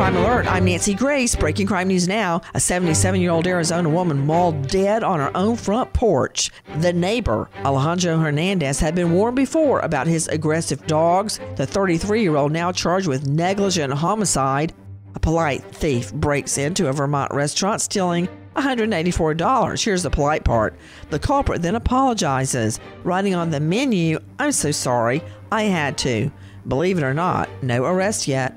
Crime Alert. I'm Nancy Grace. Breaking crime news now. A 77 year old Arizona woman mauled dead on her own front porch. The neighbor, Alejandro Hernandez, had been warned before about his aggressive dogs. The 33 year old now charged with negligent homicide. A polite thief breaks into a Vermont restaurant stealing $184. Here's the polite part. The culprit then apologizes, writing on the menu, I'm so sorry, I had to. Believe it or not, no arrest yet.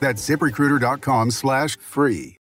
That's ziprecruiter.com slash free.